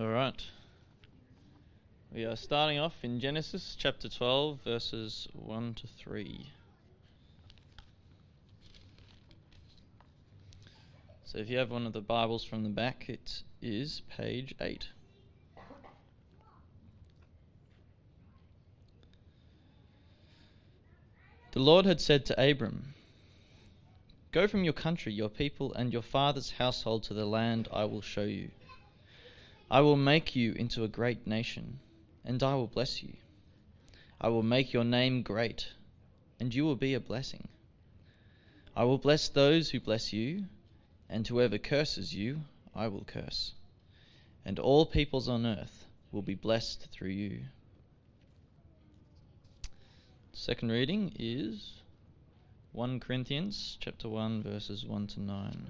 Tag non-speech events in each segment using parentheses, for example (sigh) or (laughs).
All right. We are starting off in Genesis chapter 12, verses 1 to 3. So if you have one of the Bibles from the back, it is page 8. The Lord had said to Abram, Go from your country, your people, and your father's household to the land I will show you. I will make you into a great nation, and I will bless you. I will make your name great, and you will be a blessing. I will bless those who bless you, and whoever curses you, I will curse. And all peoples on earth will be blessed through you. Second reading is 1 Corinthians chapter 1 verses 1 to 9.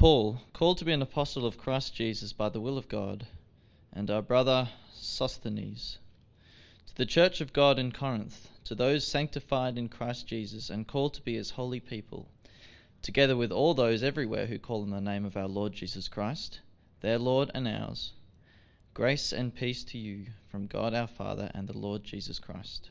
Paul, called to be an apostle of Christ Jesus by the will of God, and our brother Sosthenes, to the church of God in Corinth, to those sanctified in Christ Jesus and called to be his holy people, together with all those everywhere who call on the name of our Lord Jesus Christ, their Lord and ours, grace and peace to you from God our Father and the Lord Jesus Christ.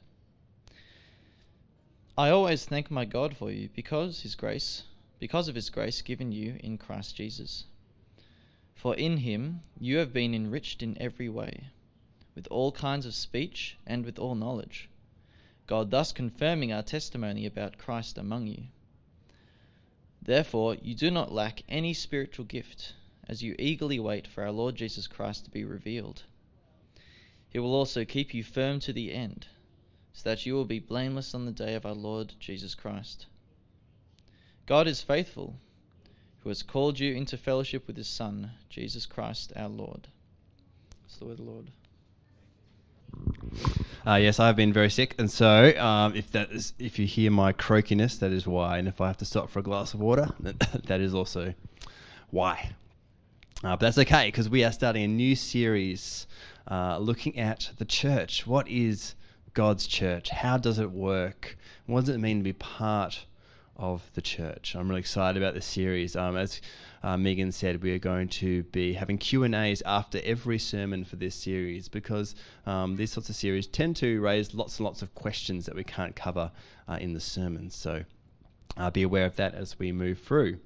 I always thank my God for you because his grace, because of his grace given you in Christ Jesus. For in him you have been enriched in every way, with all kinds of speech and with all knowledge, God thus confirming our testimony about Christ among you. Therefore, you do not lack any spiritual gift as you eagerly wait for our Lord Jesus Christ to be revealed. He will also keep you firm to the end so that you will be blameless on the day of our Lord Jesus Christ. God is faithful, who has called you into fellowship with his Son, Jesus Christ our Lord. It's the word of the Lord. Uh, yes, I've been very sick, and so um, if that is, if you hear my croakiness, that is why. And if I have to stop for a glass of water, (laughs) that is also why. Uh, but that's okay because we are starting a new series uh, looking at the church. What is God's church? How does it work? What does it mean to be part of the church? I'm really excited about this series. Um, as uh, Megan said, we are going to be having Q and A's after every sermon for this series because um, these sorts of series tend to raise lots and lots of questions that we can't cover uh, in the sermons. So uh, be aware of that as we move through.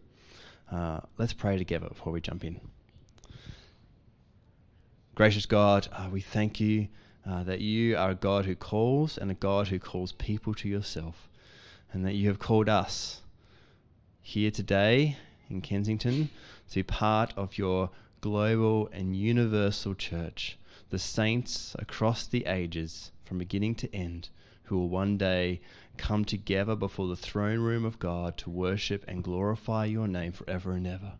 Uh, let's pray together before we jump in. Gracious God, uh, we thank you uh, that you are a God who calls and a God who calls people to yourself, and that you have called us here today in Kensington to be part of your global and universal church, the saints across the ages, from beginning to end, who will one day come together before the throne room of God to worship and glorify your name forever and ever.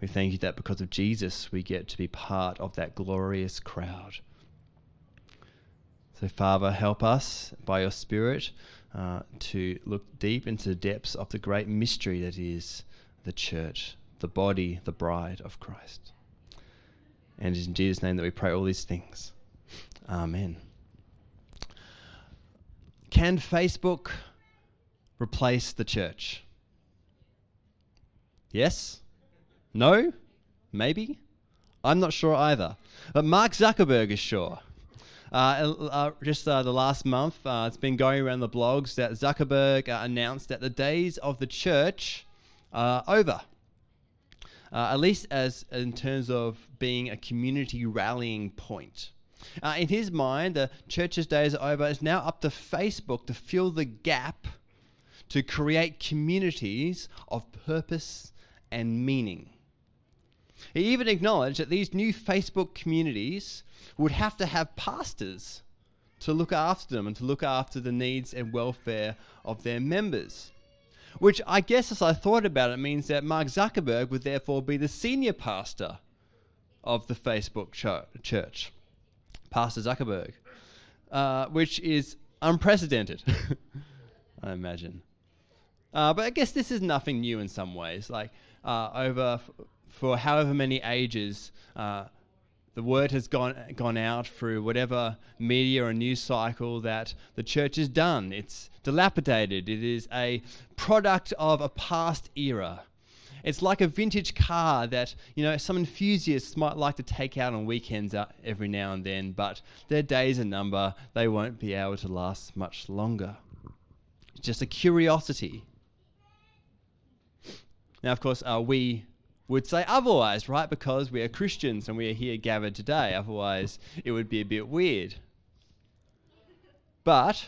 We thank you that because of Jesus, we get to be part of that glorious crowd. So, Father, help us by your Spirit uh, to look deep into the depths of the great mystery that is the church, the body, the bride of Christ. And it is in Jesus' name that we pray all these things. Amen. Can Facebook replace the church? Yes? No? Maybe? I'm not sure either. But Mark Zuckerberg is sure. Uh, uh, just uh, the last month, uh, it's been going around the blogs that Zuckerberg uh, announced that the days of the church are over. Uh, at least as in terms of being a community rallying point. in his mind, the church's days are over. It's now up to Facebook to fill the gap to create communities of purpose and meaning. He even acknowledged that these new Facebook communities would have to have pastors to look after them and to look after the needs and welfare of their members. Which I guess, as I thought about it, means that Mark Zuckerberg would therefore be the senior pastor of the Facebook church, Pastor Zuckerberg, uh, which is unprecedented, (laughs) I imagine. Uh, but I guess this is nothing new in some ways. Like uh, over for however many ages, uh, the word has gone gone out through whatever media or news cycle that the church is done. It's dilapidated. It is a product of a past era. It's like a vintage car that, you know, some enthusiasts might like to take out on weekends uh, every now and then, but their days are number. They won't be able to last much longer. It's just a curiosity. Now, of course, uh, we would say otherwise, right? Because we are Christians and we are here gathered today. Otherwise, it would be a bit weird. But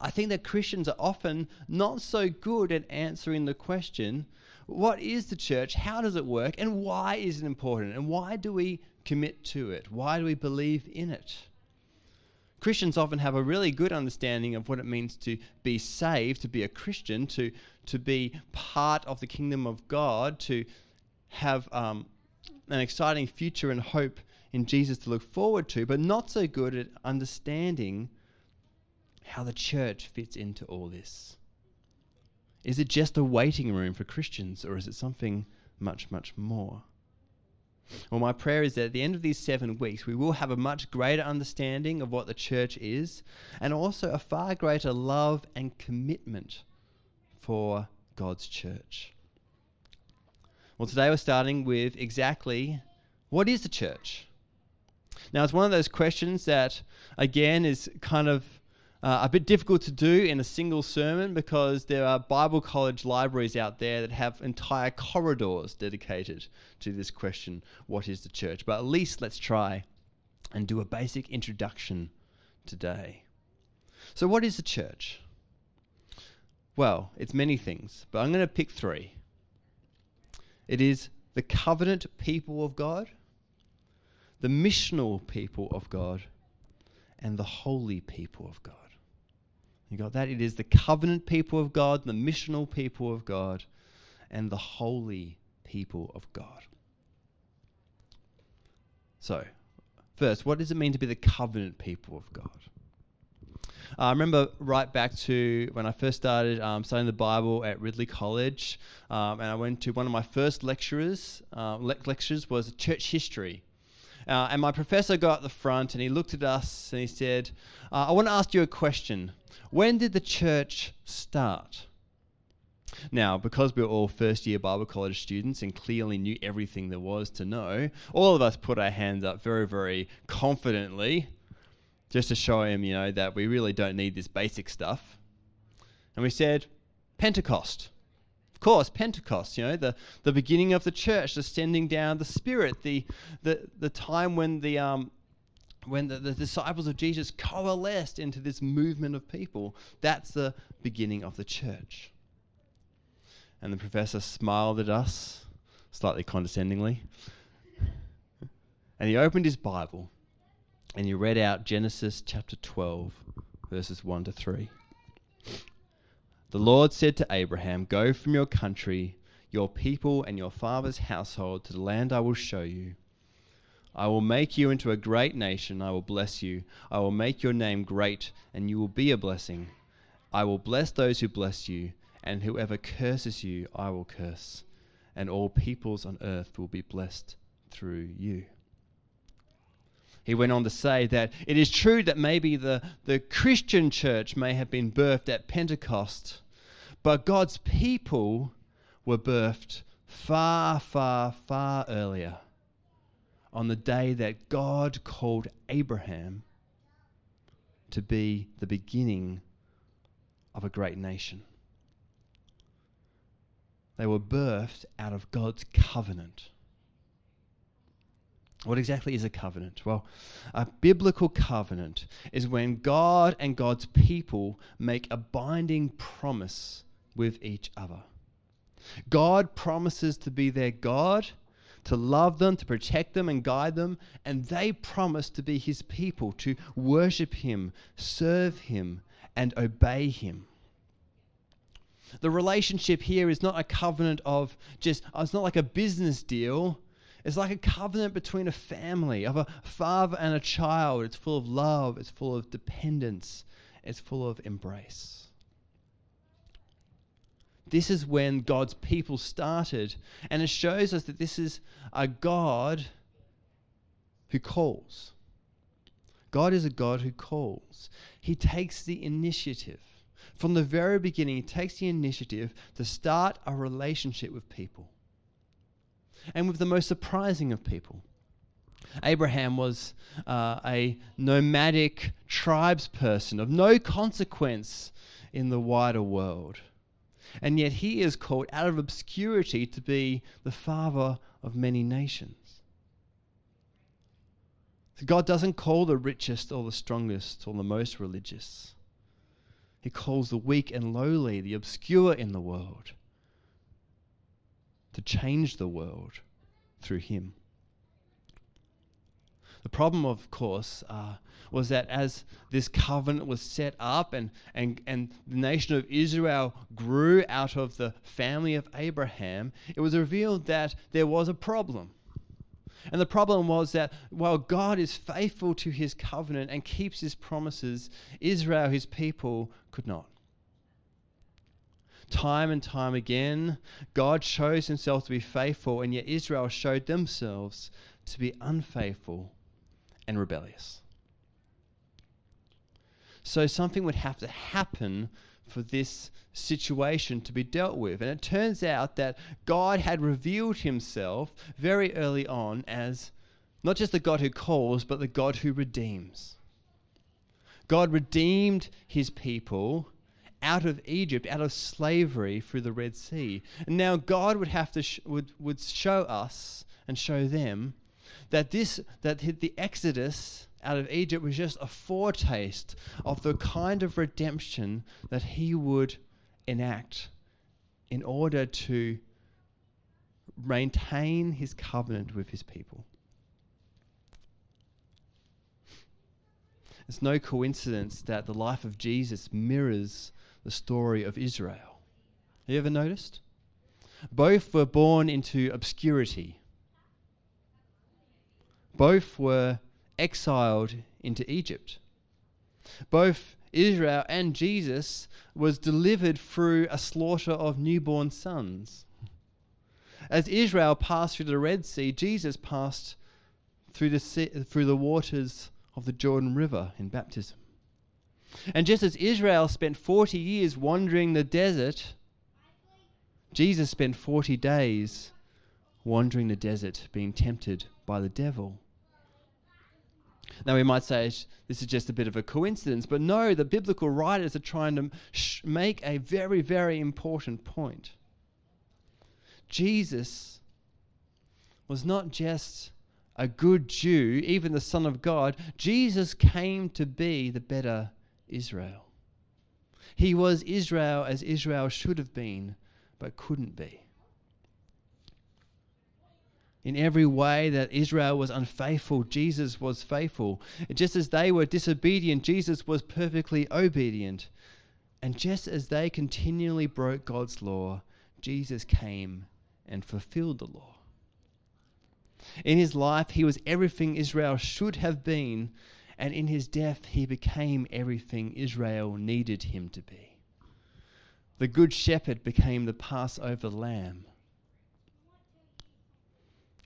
I think that Christians are often not so good at answering the question what is the church? How does it work? And why is it important? And why do we commit to it? Why do we believe in it? Christians often have a really good understanding of what it means to be saved, to be a Christian, to, to be part of the kingdom of God, to have um, an exciting future and hope in Jesus to look forward to, but not so good at understanding how the church fits into all this. Is it just a waiting room for Christians, or is it something much, much more? Well, my prayer is that at the end of these seven weeks, we will have a much greater understanding of what the church is, and also a far greater love and commitment for God's church. Well, today we're starting with exactly what is the church? Now, it's one of those questions that, again, is kind of uh, a bit difficult to do in a single sermon because there are Bible college libraries out there that have entire corridors dedicated to this question what is the church? But at least let's try and do a basic introduction today. So, what is the church? Well, it's many things, but I'm going to pick three. It is the covenant people of God, the missional people of God, and the holy people of God. You got that? It is the covenant people of God, the missional people of God, and the holy people of God. So, first, what does it mean to be the covenant people of God? Uh, I remember right back to when I first started um, studying the Bible at Ridley College, um, and I went to one of my first lecturers. Uh, le- lectures was church history, uh, and my professor got the front and he looked at us and he said, uh, I want to ask you a question. When did the church start? Now, because we were all first year Bible college students and clearly knew everything there was to know, all of us put our hands up very, very confidently just to show him, you know, that we really don't need this basic stuff. And we said, Pentecost. Of course, Pentecost, you know, the, the beginning of the church, the sending down the Spirit, the, the, the time when the, um, when the, the disciples of Jesus coalesced into this movement of people. That's the beginning of the church. And the professor smiled at us, slightly condescendingly. And he opened his Bible and he read out Genesis chapter 12, verses 1 to 3. The Lord said to Abraham, Go from your country, your people, and your father's household to the land I will show you. I will make you into a great nation. I will bless you. I will make your name great, and you will be a blessing. I will bless those who bless you, and whoever curses you, I will curse. And all peoples on earth will be blessed through you. He went on to say that it is true that maybe the, the Christian church may have been birthed at Pentecost, but God's people were birthed far, far, far earlier on the day that God called Abraham to be the beginning of a great nation. They were birthed out of God's covenant. What exactly is a covenant? Well, a biblical covenant is when God and God's people make a binding promise with each other. God promises to be their God, to love them, to protect them, and guide them, and they promise to be His people, to worship Him, serve Him, and obey Him. The relationship here is not a covenant of just, oh, it's not like a business deal it's like a covenant between a family, of a father and a child. It's full of love, it's full of dependence, it's full of embrace. This is when God's people started, and it shows us that this is a God who calls. God is a God who calls. He takes the initiative. from the very beginning, he takes the initiative to start a relationship with people. And with the most surprising of people. Abraham was uh, a nomadic tribesperson of no consequence in the wider world. And yet he is called out of obscurity to be the father of many nations. God doesn't call the richest or the strongest or the most religious. He calls the weak and lowly, the obscure in the world, to change the world through him. The problem, of course, uh, was that as this covenant was set up and, and, and the nation of Israel grew out of the family of Abraham, it was revealed that there was a problem. And the problem was that while God is faithful to his covenant and keeps his promises, Israel, his people, could not. Time and time again, God shows himself to be faithful, and yet Israel showed themselves to be unfaithful and rebellious. So something would have to happen for this situation to be dealt with. And it turns out that God had revealed himself very early on as not just the God who calls, but the God who redeems. God redeemed his people out of Egypt, out of slavery through the Red Sea. And now God would have to sh- would, would show us and show them that this that the Exodus out of Egypt was just a foretaste of the kind of redemption that he would enact in order to maintain his covenant with his people. It's no coincidence that the life of Jesus mirrors the story of Israel. Have you ever noticed? Both were born into obscurity. Both were exiled into Egypt. Both Israel and Jesus was delivered through a slaughter of newborn sons. As Israel passed through the Red Sea, Jesus passed through the, sea, through the waters of the Jordan River in baptism. And just as Israel spent 40 years wandering the desert, Jesus spent 40 days wandering the desert, being tempted by the devil. Now, we might say this is just a bit of a coincidence, but no, the biblical writers are trying to sh- make a very, very important point. Jesus was not just a good Jew, even the Son of God. Jesus came to be the better Israel. He was Israel as Israel should have been, but couldn't be in every way that Israel was unfaithful, Jesus was faithful. Just as they were disobedient, Jesus was perfectly obedient. And just as they continually broke God's law, Jesus came and fulfilled the law. In his life, he was everything Israel should have been, and in his death, he became everything Israel needed him to be. The Good Shepherd became the Passover lamb.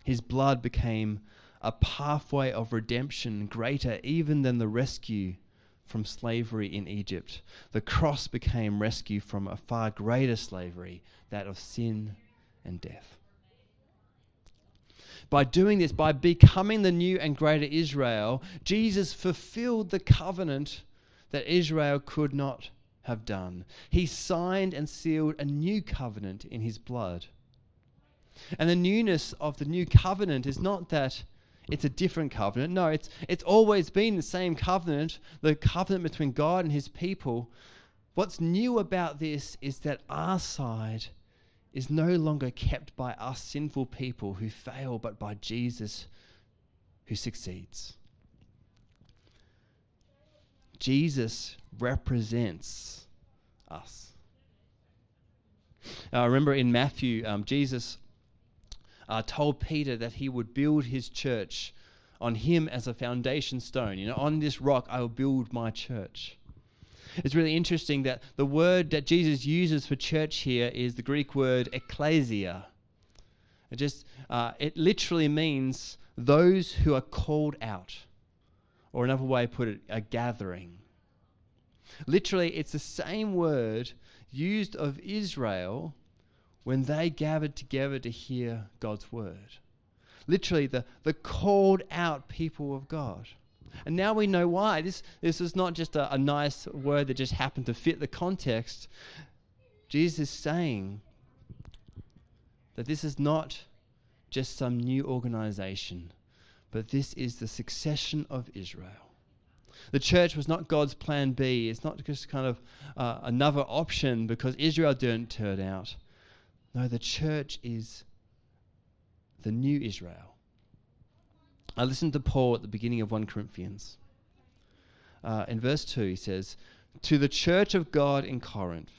His blood became a pathway of redemption greater even than the rescue from slavery in Egypt. The cross became rescue from a far greater slavery, that of sin and death. By doing this, by becoming the new and greater Israel, Jesus fulfilled the covenant that Israel could not have done. He signed and sealed a new covenant in his blood. And the newness of the new covenant is not that it's a different covenant. No, it's, it's always been the same covenant, the covenant between God and his people. What's new about this is that our side is no longer kept by us sinful people who fail, but by Jesus who succeeds. Jesus represents us. I remember in Matthew, um, Jesus uh, told Peter that he would build his church on him as a foundation stone. You know, on this rock I will build my church. It's really interesting that the word that Jesus uses for church here is the Greek word ecclesia. It just uh, it literally means those who are called out, or another way put it, a gathering. Literally, it's the same word used of Israel when they gathered together to hear God's word. Literally, the, the called out people of God. And now we know why. This, this is not just a, a nice word that just happened to fit the context. Jesus is saying that this is not just some new organization, but this is the succession of Israel. The church was not God's plan B. It's not just kind of uh, another option because Israel didn't turn out. No, the church is the new Israel. I listened to Paul at the beginning of 1 Corinthians. Uh, in verse 2, he says, To the church of God in Corinth,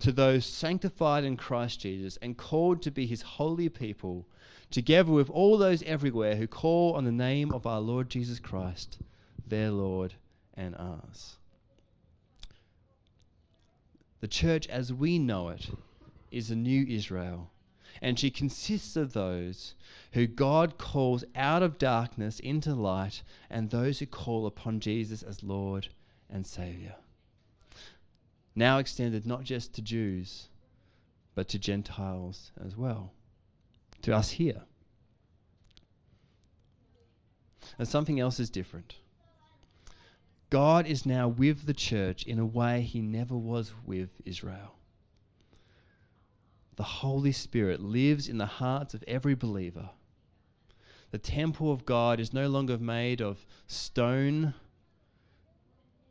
to those sanctified in Christ Jesus and called to be his holy people, together with all those everywhere who call on the name of our Lord Jesus Christ, their Lord and ours. The church as we know it is a new Israel, and she consists of those who God calls out of darkness into light and those who call upon Jesus as Lord and Saviour. Now extended not just to Jews, but to Gentiles as well, to us here. And something else is different. God is now with the church in a way he never was with Israel. The Holy Spirit lives in the hearts of every believer. The temple of God is no longer made of stone,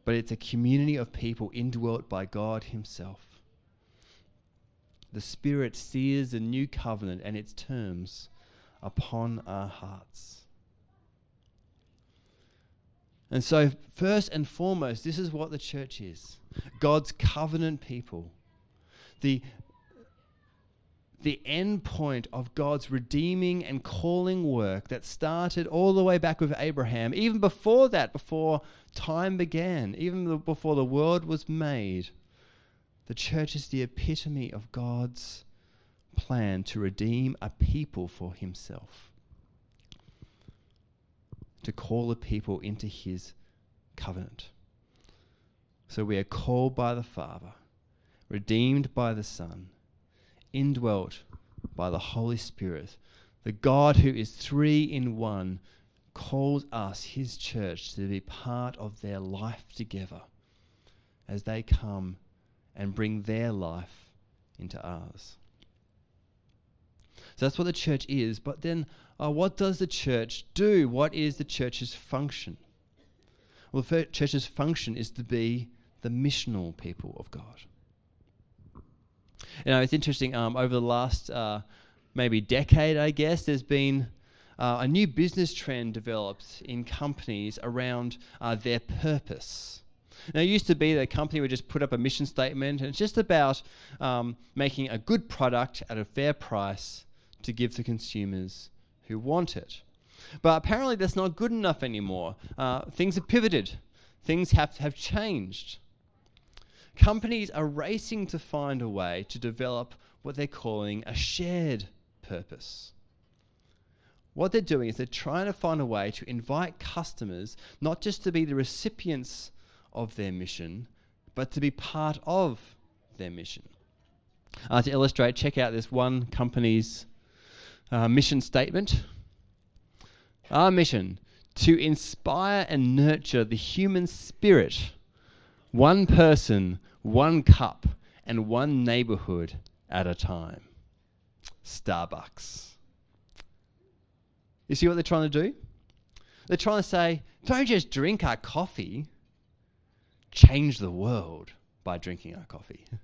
but it's a community of people indwelt by God Himself. The Spirit sears the new covenant and its terms upon our hearts. And so, first and foremost, this is what the church is God's covenant people. The, the end point of God's redeeming and calling work that started all the way back with Abraham, even before that, before time began, even before the world was made. The church is the epitome of God's plan to redeem a people for himself to call a people into his covenant. So we are called by the Father, redeemed by the Son, indwelt by the Holy Spirit. The God who is three in one calls us, his church, to be part of their life together as they come and bring their life into ours. So that's what the church is. But then uh, what does the church do? What is the church's function? Well, the church's function is to be the missional people of God. You know, it's interesting. Um, over the last uh, maybe decade, I guess, there's been uh, a new business trend developed in companies around uh, their purpose. Now, it used to be that a company would just put up a mission statement, and it's just about um, making a good product at a fair price to give to consumers who want it. But apparently, that's not good enough anymore. Uh, things have pivoted, things have, have changed. Companies are racing to find a way to develop what they're calling a shared purpose. What they're doing is they're trying to find a way to invite customers not just to be the recipients of their mission, but to be part of their mission. Uh, to illustrate, check out this one company's uh, mission statement. Our mission to inspire and nurture the human spirit, one person, one cup, and one neighborhood at a time. Starbucks. You see what they're trying to do? They're trying to say, don't just drink our coffee, change the world by drinking our coffee. (laughs)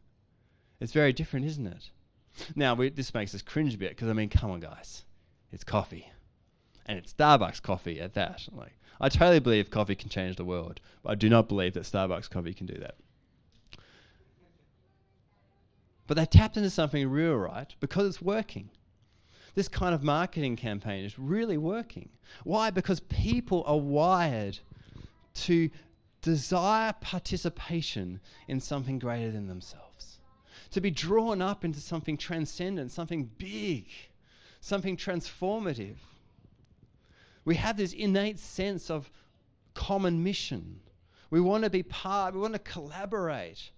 It's very different, isn't it? Now, we, this makes us cringe a bit because, I mean, come on, guys. It's coffee. And it's Starbucks coffee at that. Like, I totally believe coffee can change the world, but I do not believe that Starbucks coffee can do that. But they tapped into something real, right? Because it's working. This kind of marketing campaign is really working. Why? Because people are wired to desire participation in something greater than themselves to be drawn up into something transcendent, something big, something transformative. We have this innate sense of common mission, We want to be part, we want to collaborate.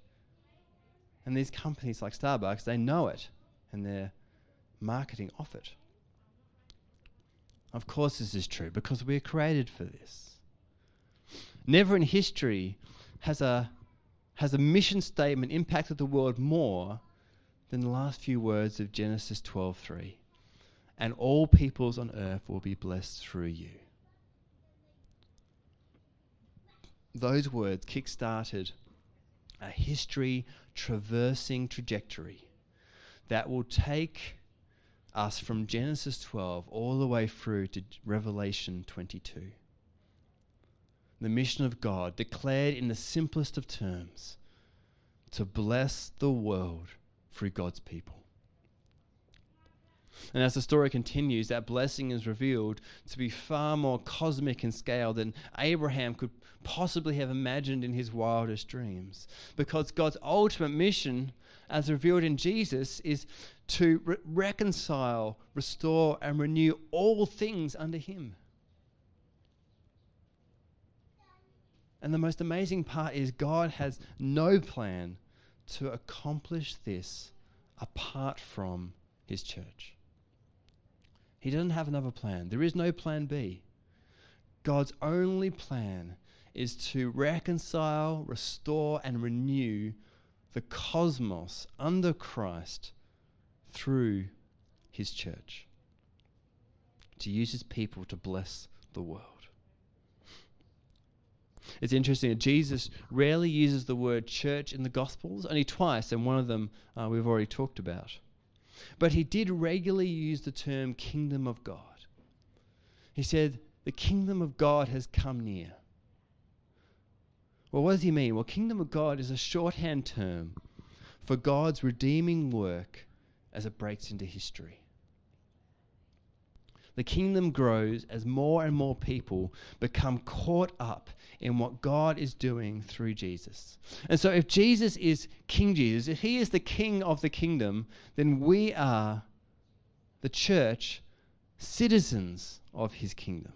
And these companies like Starbucks, they know it and they're marketing off it. Of course, this is true because we are created for this. Never in history has a, has a mission statement impacted the world more than the last few words of Genesis 12:3. And all peoples on earth will be blessed through you. Those words kick-started a history traversing trajectory that will take us from Genesis 12 all the way through to Revelation 22. The mission of God, declared in the simplest of terms, to bless the world through God's people. And as the story continues, that blessing is revealed to be far more cosmic in scale than Abraham could possibly have imagined in his wildest dreams. Because God's ultimate mission, as revealed in Jesus, is to re- reconcile, restore, and renew all things under Him. And the most amazing part is God has no plan to accomplish this apart from His church. He doesn't have another plan. There is no plan B. God's only plan is to reconcile, restore, and renew the cosmos under Christ through his church, to use his people to bless the world. It's interesting that Jesus rarely uses the word church in the Gospels, only twice, and one of them uh, we've already talked about. But he did regularly use the term kingdom of God. He said, The kingdom of God has come near. Well, what does he mean? Well, kingdom of God is a shorthand term for God's redeeming work as it breaks into history. The kingdom grows as more and more people become caught up in what God is doing through Jesus. And so, if Jesus is King Jesus, if he is the king of the kingdom, then we are, the church, citizens of his kingdom.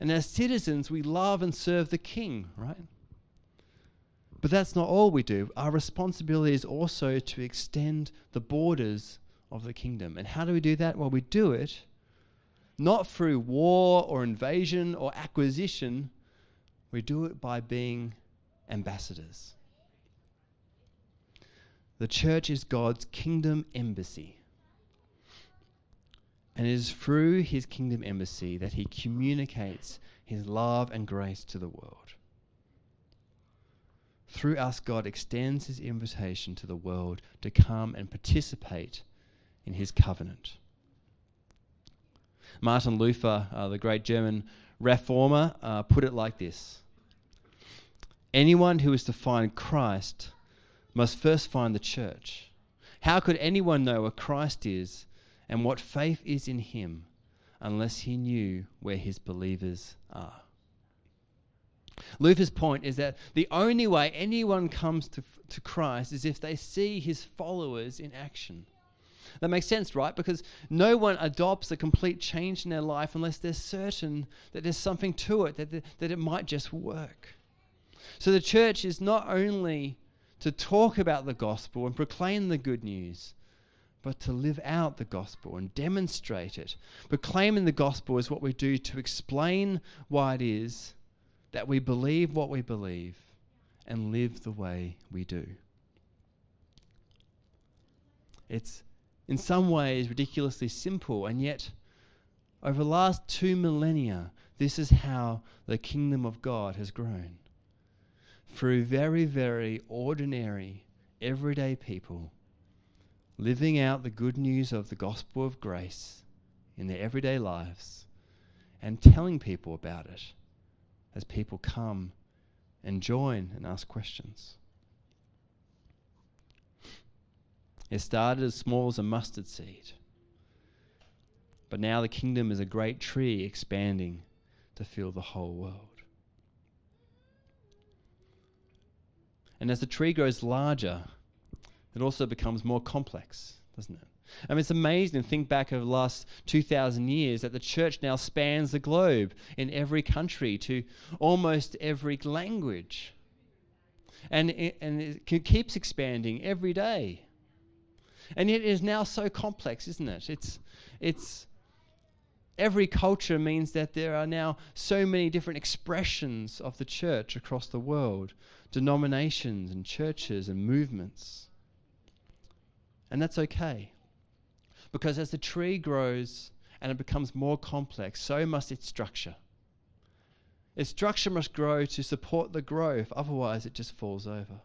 And as citizens, we love and serve the king, right? But that's not all we do. Our responsibility is also to extend the borders of the kingdom. And how do we do that? Well, we do it not through war or invasion or acquisition, we do it by being ambassadors. The church is God's kingdom embassy. And it is through his kingdom embassy that he communicates his love and grace to the world. Through us, God extends his invitation to the world to come and participate in his covenant. Martin Luther, uh, the great German reformer, uh, put it like this Anyone who is to find Christ must first find the church. How could anyone know what Christ is and what faith is in him unless he knew where his believers are? Luther's point is that the only way anyone comes to, to Christ is if they see his followers in action. That makes sense, right? Because no one adopts a complete change in their life unless they're certain that there's something to it, that, that it might just work. So the church is not only to talk about the gospel and proclaim the good news, but to live out the gospel and demonstrate it. Proclaiming the gospel is what we do to explain why it is that we believe what we believe and live the way we do. It's in some ways ridiculously simple, and yet, over the last two millennia, this is how the kingdom of God has grown. Through very, very ordinary, everyday people living out the good news of the gospel of grace in their everyday lives and telling people about it as people come and join and ask questions. It started as small as a mustard seed. But now the kingdom is a great tree expanding to fill the whole world. And as the tree grows larger, it also becomes more complex, doesn't it? I mean, it's amazing to think back over the last 2,000 years that the church now spans the globe in every country to almost every language. And it, and it keeps expanding every day. And yet it is now so complex, isn't it? It's, it's every culture means that there are now so many different expressions of the church across the world, denominations and churches and movements. And that's okay. Because as the tree grows and it becomes more complex, so must its structure. Its structure must grow to support the growth, otherwise, it just falls over.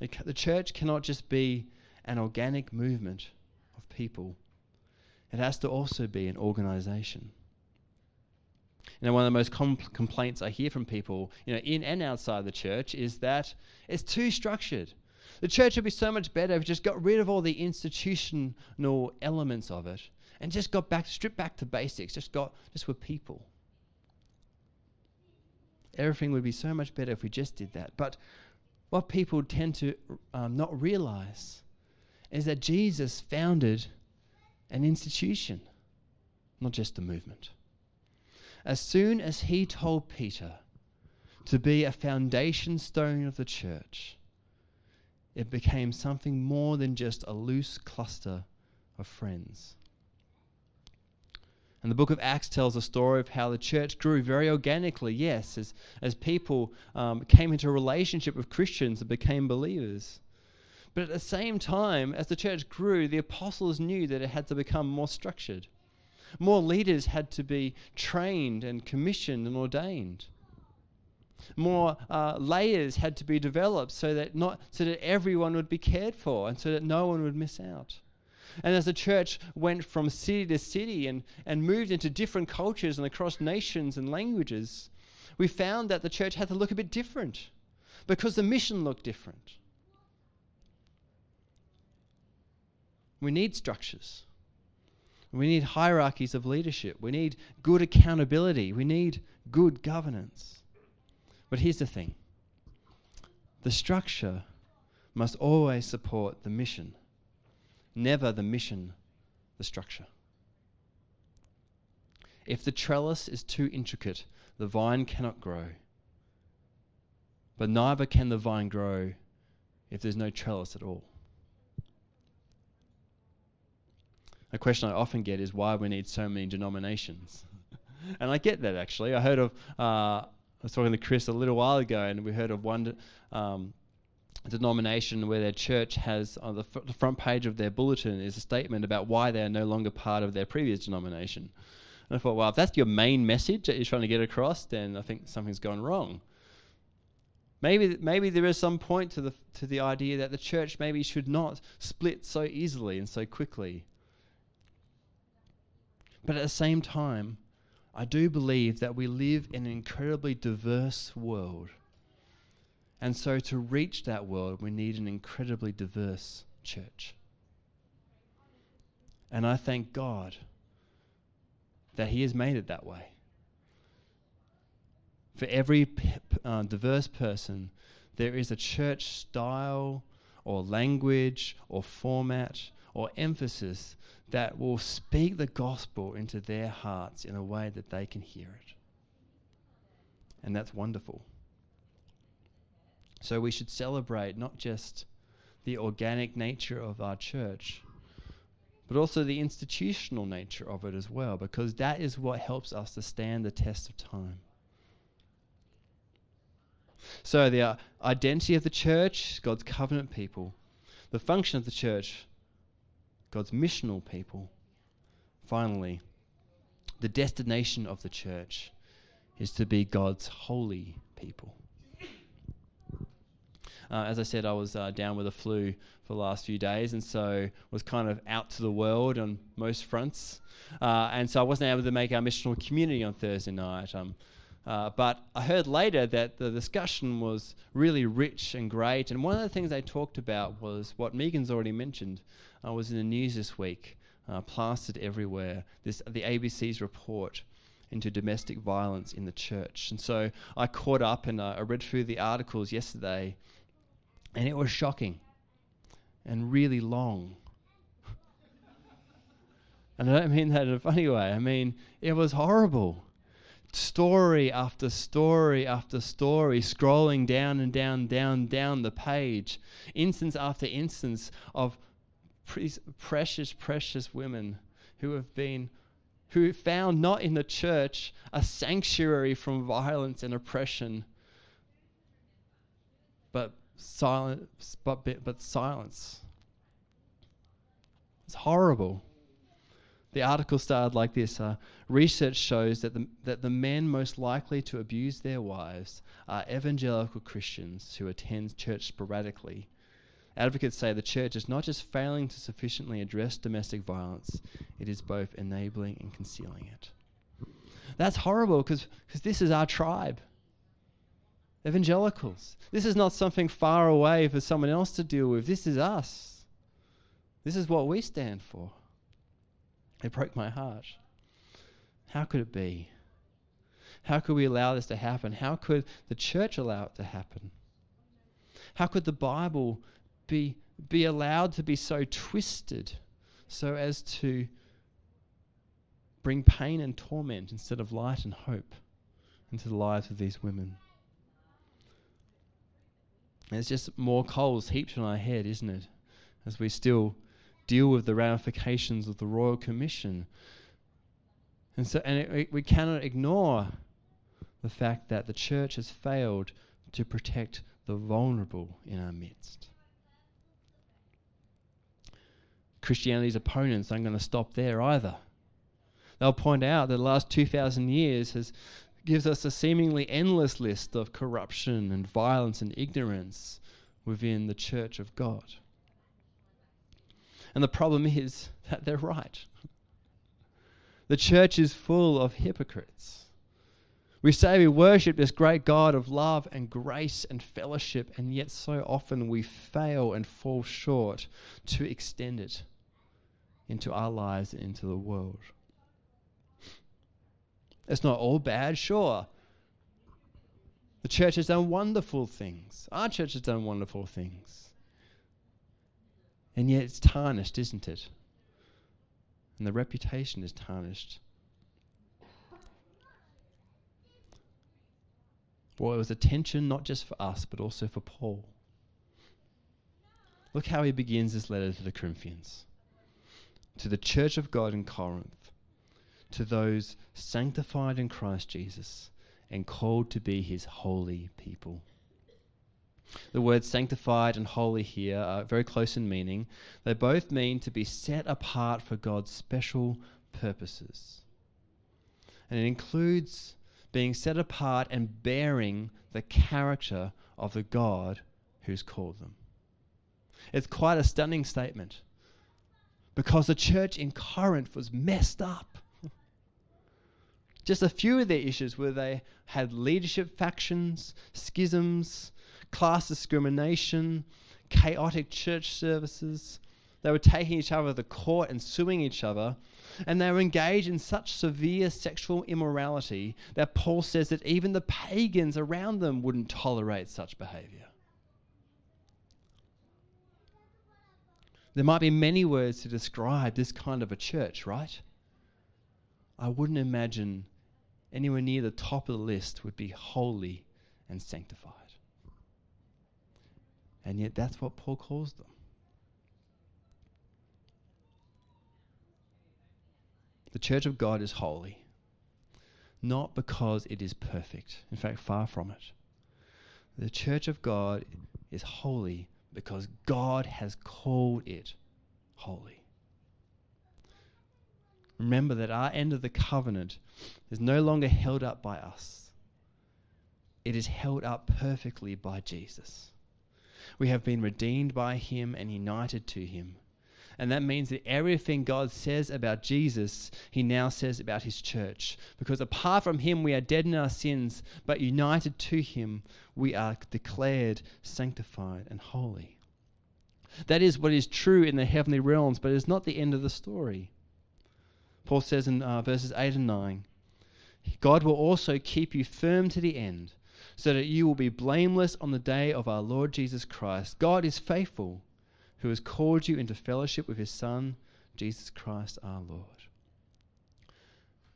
The church cannot just be an organic movement of people, it has to also be an organization. You know, one of the most com- complaints I hear from people, you know, in and outside the church, is that it's too structured. The church would be so much better if we just got rid of all the institutional elements of it and just got back, stripped back to basics, just got, just were people. Everything would be so much better if we just did that. But what people tend to um, not realize is that Jesus founded an institution, not just a movement. As soon as he told Peter to be a foundation stone of the church, it became something more than just a loose cluster of friends. And the book of Acts tells a story of how the church grew very organically, yes, as, as people um, came into a relationship with Christians and became believers. But at the same time, as the church grew, the apostles knew that it had to become more structured. More leaders had to be trained and commissioned and ordained more uh, layers had to be developed so that not so that everyone would be cared for and so that no one would miss out. And as the church went from city to city and, and moved into different cultures and across nations and languages, we found that the church had to look a bit different because the mission looked different. We need structures. We need hierarchies of leadership. We need good accountability. We need good governance. But here's the thing the structure must always support the mission, never the mission, the structure. If the trellis is too intricate, the vine cannot grow. But neither can the vine grow if there's no trellis at all. A question I often get is why we need so many denominations. (laughs) and I get that actually. I heard of uh, I was talking to Chris a little while ago, and we heard of one um, denomination where their church has on the, f- the, front page of their bulletin is a statement about why they are no longer part of their previous denomination. And I thought, well, if that's your main message that you're trying to get across, then I think something's gone wrong. Maybe, maybe there is some point to the to the idea that the church maybe should not split so easily and so quickly. But at the same time, I do believe that we live in an incredibly diverse world. And so to reach that world, we need an incredibly diverse church. And I thank God that He has made it that way. For every uh, diverse person, there is a church style or language or format or emphasis that will speak the gospel into their hearts in a way that they can hear it. And that's wonderful. So we should celebrate not just the organic nature of our church, but also the institutional nature of it as well, because that is what helps us to stand the test of time. So, the uh, identity of the church, God's covenant people. The function of the church, God's missional people. Finally, the destination of the church is to be God's holy people. Uh, as I said, I was uh, down with a flu for the last few days, and so was kind of out to the world on most fronts. Uh, and so I wasn't able to make our missional community on Thursday night. Um, uh, but I heard later that the discussion was really rich and great. And one of the things they talked about was what Megan's already mentioned uh, was in the news this week, plastered everywhere. This the ABC's report into domestic violence in the church. And so I caught up and uh, I read through the articles yesterday, and it was shocking. and really long. (laughs) and I don't mean that in a funny way. I mean, it was horrible. Story after story after story, scrolling down and down, down, down the page, instance after instance of pre- precious, precious women who have been who found not in the church a sanctuary from violence and oppression, but silence, but, but silence. It's horrible. The article started like this uh, Research shows that the, that the men most likely to abuse their wives are evangelical Christians who attend church sporadically. Advocates say the church is not just failing to sufficiently address domestic violence, it is both enabling and concealing it. That's horrible because this is our tribe. Evangelicals. This is not something far away for someone else to deal with. This is us. This is what we stand for. It broke my heart. How could it be? How could we allow this to happen? How could the church allow it to happen? How could the Bible be, be allowed to be so twisted so as to bring pain and torment instead of light and hope into the lives of these women? There's just more coals heaped on our head, isn't it? As we still deal with the ramifications of the Royal Commission. And so, and it, we cannot ignore the fact that the church has failed to protect the vulnerable in our midst. Christianity's opponents aren't going to stop there either. They'll point out that the last 2,000 years has gives us a seemingly endless list of corruption and violence and ignorance within the church of God. And the problem is (laughs) that they're right. The church is full of hypocrites. We say we worship this great God of love and grace and fellowship, and yet so often we fail and fall short to extend it into our lives and into the world. It's not all bad, sure. The church has done wonderful things. Our church has done wonderful things. And yet it's tarnished, isn't it? And the reputation is tarnished. Well, it was a tension not just for us, but also for Paul. Look how he begins this letter to the Corinthians to the church of God in Corinth, to those sanctified in Christ Jesus and called to be his holy people. The words sanctified and holy here are very close in meaning. They both mean to be set apart for God's special purposes. And it includes being set apart and bearing the character of the God who's called them. It's quite a stunning statement because the church in Corinth was messed up. Just a few of their issues were they had leadership factions, schisms, class discrimination, chaotic church services. They were taking each other to court and suing each other. And they were engaged in such severe sexual immorality that Paul says that even the pagans around them wouldn't tolerate such behavior. There might be many words to describe this kind of a church, right? I wouldn't imagine anywhere near the top of the list would be holy and sanctified. And yet, that's what Paul calls them. The church of God is holy, not because it is perfect. In fact, far from it. The church of God is holy because God has called it holy. Remember that our end of the covenant is no longer held up by us, it is held up perfectly by Jesus. We have been redeemed by him and united to him. And that means that everything God says about Jesus, he now says about his church. Because apart from him, we are dead in our sins, but united to him, we are declared sanctified and holy. That is what is true in the heavenly realms, but it is not the end of the story. Paul says in uh, verses 8 and 9 God will also keep you firm to the end, so that you will be blameless on the day of our Lord Jesus Christ. God is faithful who has called you into fellowship with his Son, Jesus Christ our Lord.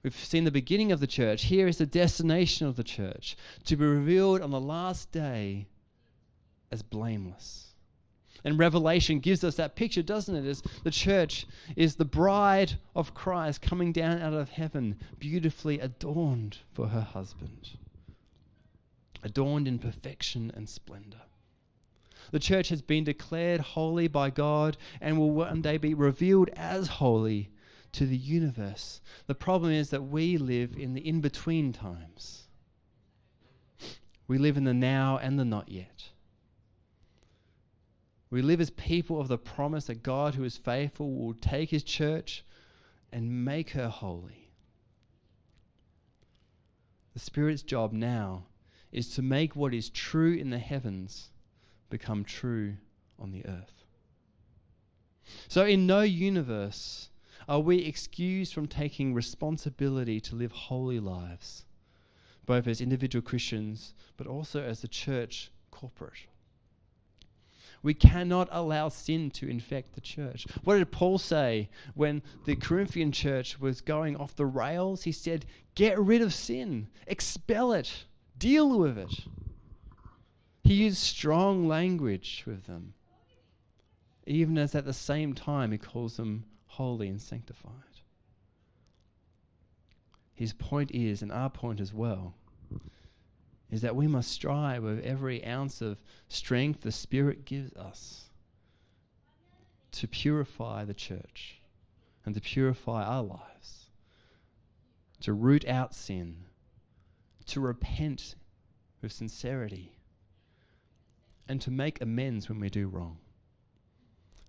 We've seen the beginning of the church. Here is the destination of the church to be revealed on the last day as blameless. And Revelation gives us that picture, doesn't it? The church is the bride of Christ coming down out of heaven, beautifully adorned for her husband, adorned in perfection and splendor. The church has been declared holy by God and will one day be revealed as holy to the universe. The problem is that we live in the in between times. We live in the now and the not yet. We live as people of the promise that God, who is faithful, will take his church and make her holy. The Spirit's job now is to make what is true in the heavens become true on the earth. So, in no universe are we excused from taking responsibility to live holy lives, both as individual Christians but also as the church corporate. We cannot allow sin to infect the church. What did Paul say when the Corinthian church was going off the rails? He said, Get rid of sin, expel it, deal with it. He used strong language with them, even as at the same time he calls them holy and sanctified. His point is, and our point as well, is that we must strive with every ounce of strength the Spirit gives us to purify the church and to purify our lives, to root out sin, to repent with sincerity, and to make amends when we do wrong.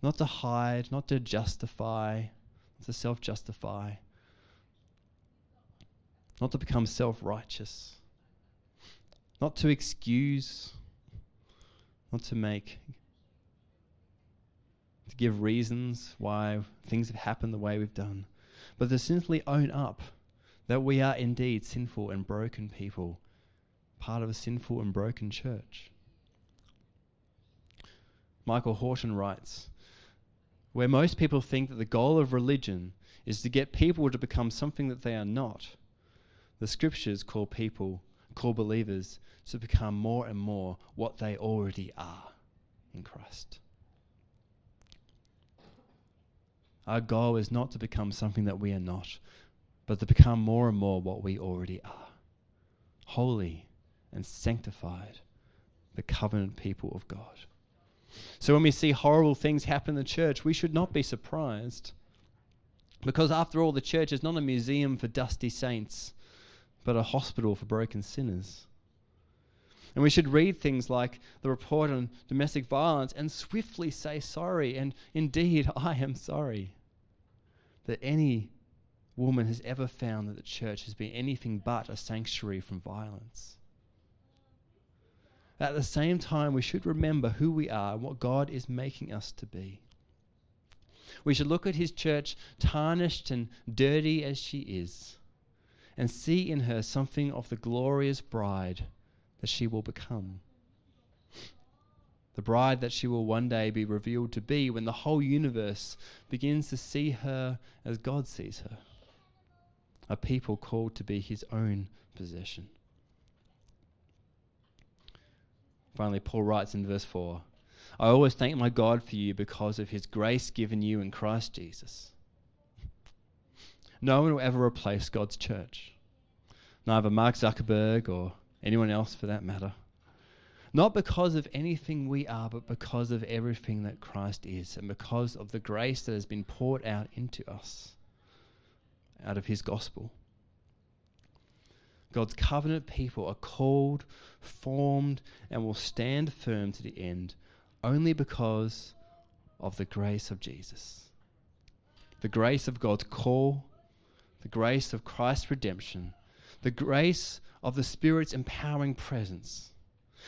Not to hide, not to justify, not to self justify, not to become self righteous not to excuse, not to make, to give reasons why things have happened the way we've done, but to simply own up that we are indeed sinful and broken people, part of a sinful and broken church. Michael Horton writes, where most people think that the goal of religion is to get people to become something that they are not, the scriptures call people call believers to become more and more what they already are in Christ. Our goal is not to become something that we are not, but to become more and more what we already are holy and sanctified, the covenant people of God. So when we see horrible things happen in the church, we should not be surprised. Because after all, the church is not a museum for dusty saints but a hospital for broken sinners. And we should read things like the report on domestic violence and swiftly say sorry. And indeed, (laughs) I am sorry that any woman has ever found that the church has been anything but a sanctuary from violence. At the same time, we should remember who we are and what God is making us to be. We should look at His church, tarnished and dirty as she is, and see in her something of the glorious bride that she will become. The bride that she will one day be revealed to be when the whole universe begins to see her as God sees her. A people called to be his own possession. Finally, Paul writes in verse 4 I always thank my God for you because of his grace given you in Christ Jesus. No one will ever replace God's church. Neither Mark Zuckerberg or anyone else for that matter. Not because of anything we are, but because of everything that Christ is, and because of the grace that has been poured out into us out of his gospel. God's covenant people are called, formed, and will stand firm to the end only because of the grace of Jesus. The grace of God's call, the grace of Christ's redemption, the grace of the Spirit's empowering presence.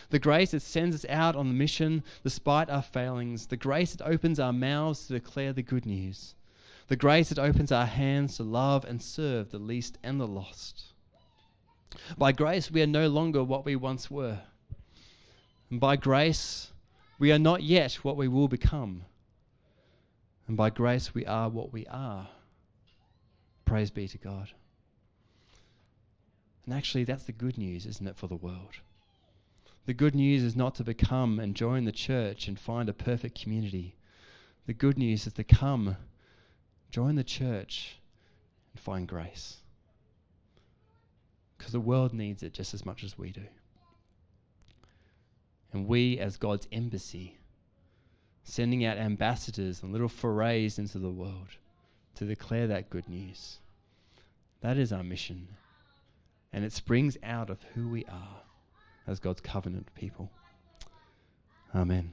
The grace that sends us out on the mission despite our failings. The grace that opens our mouths to declare the good news. The grace that opens our hands to love and serve the least and the lost. By grace, we are no longer what we once were. And by grace, we are not yet what we will become. And by grace, we are what we are. Praise be to God. And actually, that's the good news, isn't it, for the world? The good news is not to become and join the church and find a perfect community. The good news is to come, join the church, and find grace. Because the world needs it just as much as we do. And we, as God's embassy, sending out ambassadors and little forays into the world to declare that good news. That is our mission. And it springs out of who we are as God's covenant people. Amen.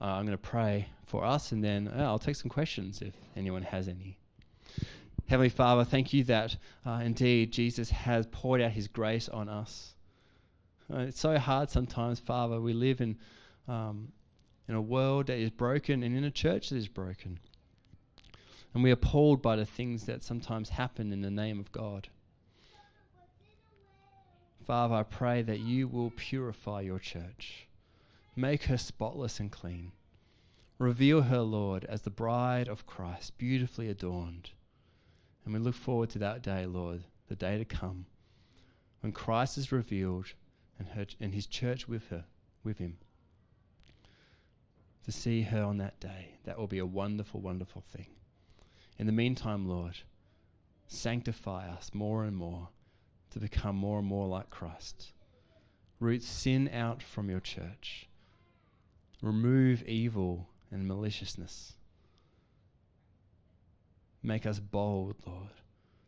Uh, I'm going to pray for us and then uh, I'll take some questions if anyone has any. Heavenly Father, thank you that uh, indeed Jesus has poured out his grace on us. Uh, it's so hard sometimes, Father. We live in um, in a world that is broken and in a church that is broken. And we are appalled by the things that sometimes happen in the name of God. Father, I pray that you will purify your church. Make her spotless and clean. Reveal her, Lord, as the bride of Christ, beautifully adorned. And we look forward to that day, Lord, the day to come, when Christ is revealed and, her, and his church with her, with him to see her on that day. That will be a wonderful, wonderful thing. In the meantime, Lord, sanctify us more and more to become more and more like Christ. Root sin out from your church. Remove evil and maliciousness. Make us bold, Lord,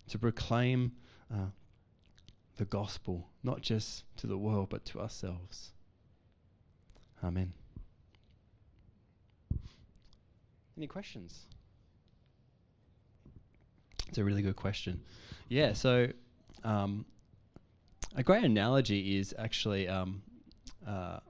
to proclaim uh, the gospel, not just to the world, but to ourselves. Amen. Any questions? It's a really good question. Yeah, so um, a great analogy is actually, um, uh,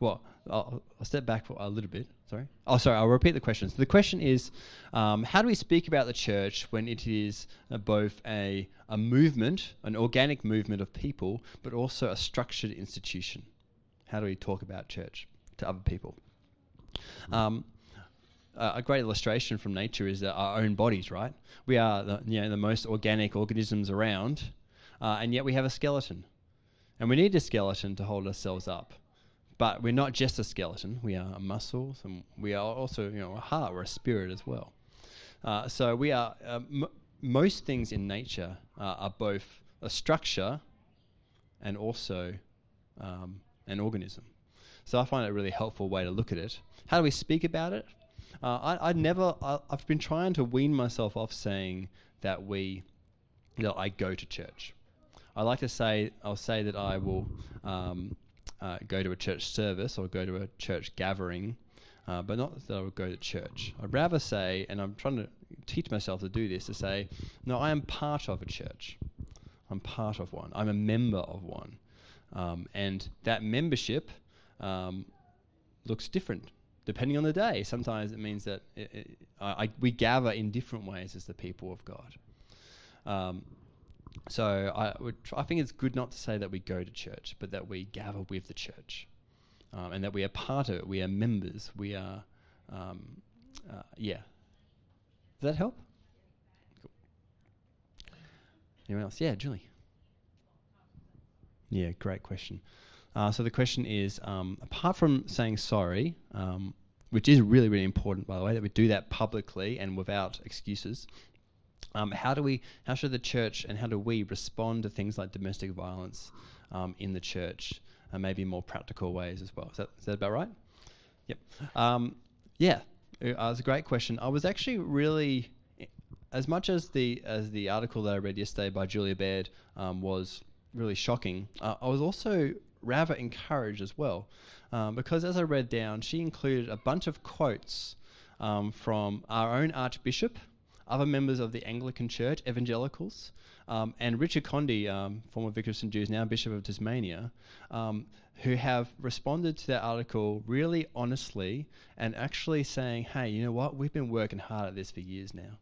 well, I'll, I'll, step back for a little bit. Sorry. Oh, sorry. I'll repeat the question. So the question is, um, how do we speak about the church when it is uh, both a a movement, an organic movement of people, but also a structured institution? How do we talk about church to other people? Um, uh, a great illustration from nature is our own bodies, right? We are the, you know, the most organic organisms around, uh, and yet we have a skeleton. And we need a skeleton to hold ourselves up. But we're not just a skeleton, we are muscles, and we are also you know, a heart, we're a spirit as well. Uh, so we are, uh, m- most things in nature uh, are both a structure and also um, an organism. So I find it a really helpful way to look at it. How do we speak about it? Uh, I, I never. I, have been trying to wean myself off saying that we, that I go to church. I like to say I'll say that I will um, uh, go to a church service or go to a church gathering, uh, but not that I would go to church. I'd rather say, and I'm trying to teach myself to do this, to say, no, I am part of a church. I'm part of one. I'm a member of one, um, and that membership um, looks different depending on the day. Sometimes it means that it, it, I, we gather in different ways as the people of God. Um, so I would I think it's good not to say that we go to church, but that we gather with the church, um, and that we are part of it. We are members. We are, um, uh, yeah. Does that help? Cool. Anyone else? Yeah, Julie. Yeah, great question. Uh, so the question is, um, apart from saying sorry, um, which is really, really important, by the way, that we do that publicly and without excuses. Um, how do we? How should the church and how do we respond to things like domestic violence um, in the church? And maybe more practical ways as well. Is that, is that about right? Yep. Um, yeah, it was a great question. I was actually really, as much as the as the article that I read yesterday by Julia Baird um, was really shocking. Uh, I was also rather encouraged as well. Um, because as I read down, she included a bunch of quotes um, from our own Archbishop, other members of the Anglican Church, evangelicals, um, and Richard Condie, um, former Vicar of St. Jude's, now Bishop of Tasmania, um, who have responded to that article really honestly and actually saying, hey, you know what, we've been working hard at this for years now.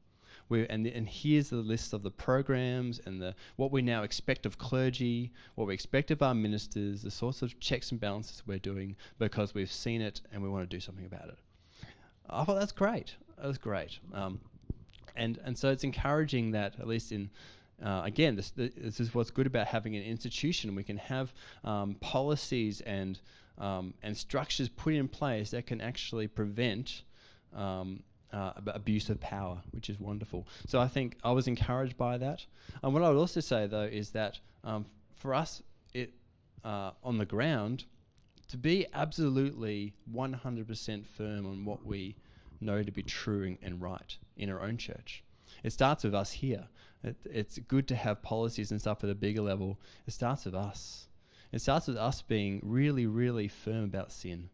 We, and, and here's the list of the programs and the what we now expect of clergy, what we expect of our ministers, the sorts of checks and balances we're doing because we've seen it and we want to do something about it. I thought that's great. That was great. Um, and and so it's encouraging that at least in uh, again, this, this is what's good about having an institution. We can have um, policies and um, and structures put in place that can actually prevent um, uh, abuse of power, which is wonderful. So I think I was encouraged by that. And what I would also say though is that um, for us, it uh, on the ground, to be absolutely 100% firm on what we know to be true and right in our own church. It starts with us here. It, it's good to have policies and stuff at a bigger level. It starts with us. It starts with us being really, really firm about sin.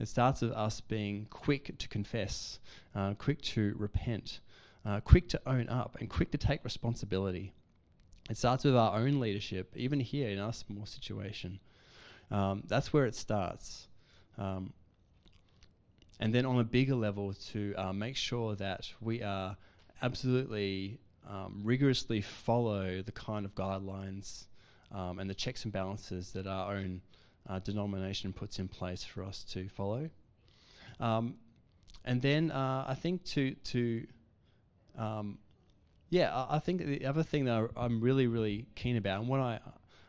It starts with us being quick to confess, uh, quick to repent, uh, quick to own up, and quick to take responsibility. It starts with our own leadership, even here in our small situation. Um, that's where it starts. Um, and then on a bigger level, to uh, make sure that we are absolutely um, rigorously follow the kind of guidelines um, and the checks and balances that our own uh, denomination puts in place for us to follow. Um, and then uh, I think to to um, yeah, I, I, think the other thing that I'm really really keen about, and what I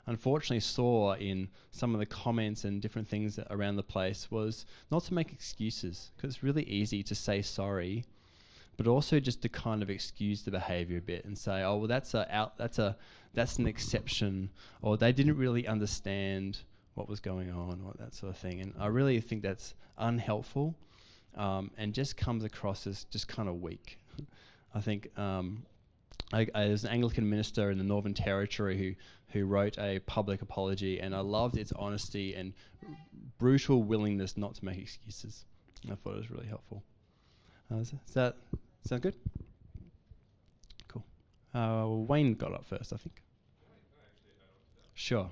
unfortunately saw in some of the comments and different things around the place was not to make excuses because it's really easy to say sorry but also just to kind of excuse the behavior a bit and say, oh well, that's a out, that's a that's an exception, or they didn't really understand what was going on, or that sort of thing. And I really think that's unhelpful, um, and just comes across as just kind of weak. (laughs) I think um, I, I, there's an Anglican minister in the Northern Territory who who wrote a public apology, and I loved its honesty and brutal willingness not to make excuses. I thought it was really helpful. Uh, that Sound good? Cool. Uh, Wayne got up first, I think. Sure.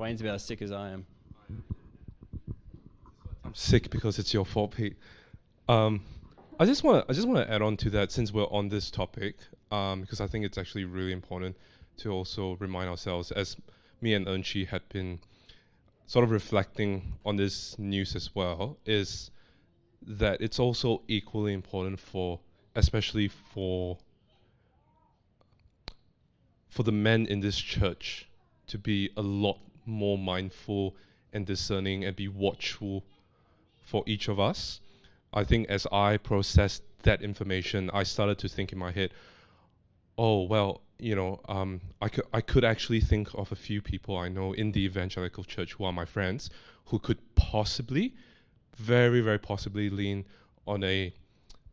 Wayne's about as sick as I am. I'm sick because it's your fault, Pete. Um, I just want I just want to add on to that since we're on this topic, um, because I think it's actually really important to also remind ourselves, as me and Enchi had been sort of reflecting on this news as well, is that it's also equally important for, especially for, for the men in this church to be a lot more mindful and discerning and be watchful for each of us. I think as I processed that information, I started to think in my head, oh well, you know, um, I could I could actually think of a few people I know in the evangelical church who are my friends who could possibly very, very possibly lean on a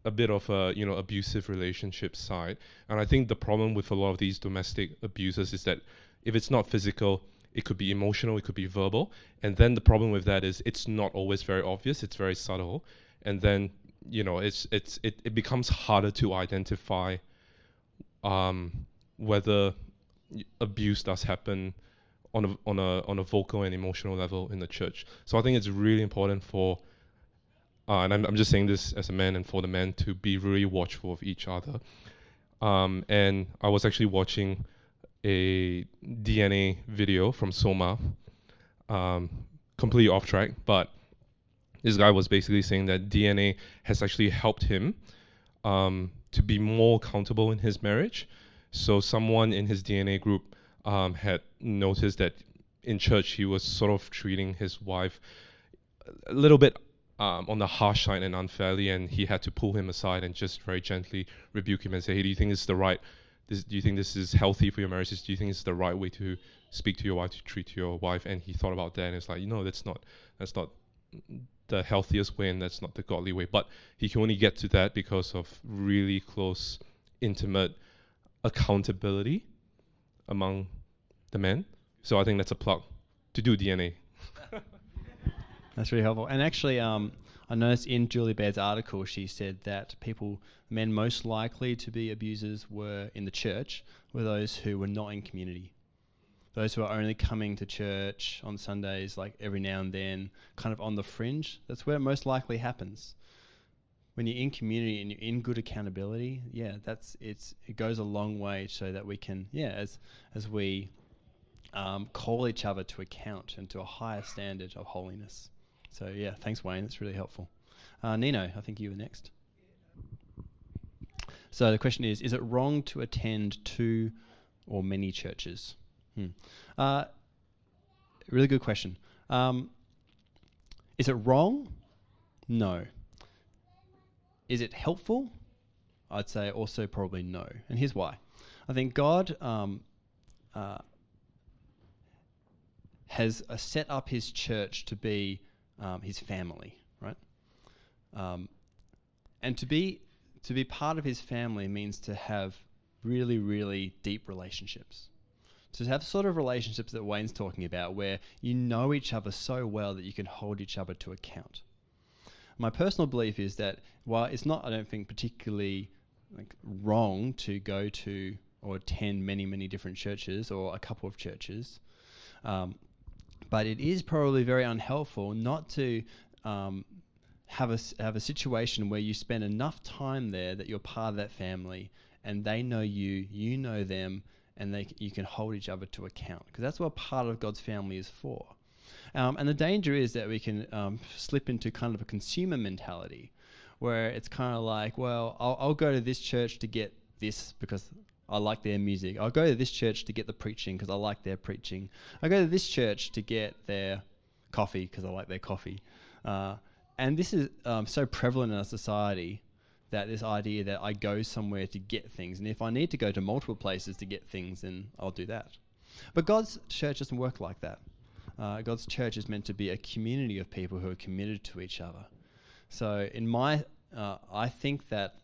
a bit of a you know abusive relationship side. And I think the problem with a lot of these domestic abusers is that if it's not physical, it could be emotional, it could be verbal. And then the problem with that is it's not always very obvious, it's very subtle. And then, you know, it's it's it, it becomes harder to identify um, whether abuse does happen on a on a on a vocal and emotional level in the church. So I think it's really important for uh, and I'm, I'm just saying this as a man and for the men to be really watchful of each other. Um, and I was actually watching a DNA video from Soma, um, completely off track, but this guy was basically saying that DNA has actually helped him um, to be more accountable in his marriage. So someone in his DNA group um, had noticed that in church he was sort of treating his wife a little bit um, on the harsh side and unfairly, and he had to pull him aside and just very gently rebuke him and say, "Hey, do you think this is the right? This, do you think this is healthy for your marriage? Do you think it's the right way to speak to your wife, to treat your wife?" And he thought about that, and it's like, you know, that's not that's not the healthiest way, and that's not the godly way. But he can only get to that because of really close, intimate accountability among the men. So I think that's a plug to do DNA. (laughs) That's really helpful. And actually, um, I noticed in Julie Baird's article, she said that people, men most likely to be abusers were in the church, were those who were not in community. Those who are only coming to church on Sundays, like every now and then, kind of on the fringe. That's where it most likely happens. When you're in community and you're in good accountability, yeah, that's it's it goes a long way so that we can, yeah, as as we um, call each other to account and to a higher standard of holiness. So yeah, thanks Wayne. That's really helpful. Uh, Nino, I think you were next. So the question is: Is it wrong to attend two or many churches? Hmm. Uh, really good question. Um, is it wrong? No. Is it helpful? I'd say also probably no. And here's why. I think God um, uh, has uh, set up his church to be um, his family, right? Um, and to be to be part of his family means to have really, really deep relationships. To have sort of relationships that Wayne's talking about, where you know each other so well that you can hold each other to account. My personal belief is that while it's not, I don't think, particularly like wrong to go to or attend many, many different churches or a couple of churches, um, but it is probably very unhelpful not to um, have a have a situation where you spend enough time there that you're part of that family and they know you, you know them, and they you can hold each other to account because that's what part of God's family is for. Um, and the danger is that we can um, slip into kind of a consumer mentality where it's kind of like, well, I'll, I'll go to this church to get this because I like their music. I'll go to this church to get the preaching because I like their preaching. I go to this church to get their coffee because I like their coffee. Uh, and this is um, so prevalent in our society that this idea that I go somewhere to get things, and if I need to go to multiple places to get things, then I'll do that. But God's church doesn't work like that. Uh, God's church is meant to be a community of people who are committed to each other. So, in my, uh, I think that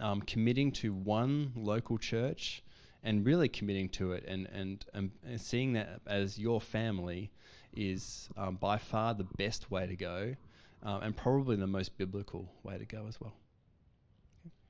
um, committing to one local church and really committing to it and, and, and, seeing that as your family is um, by far the best way to go um, and probably the most biblical way to go as well.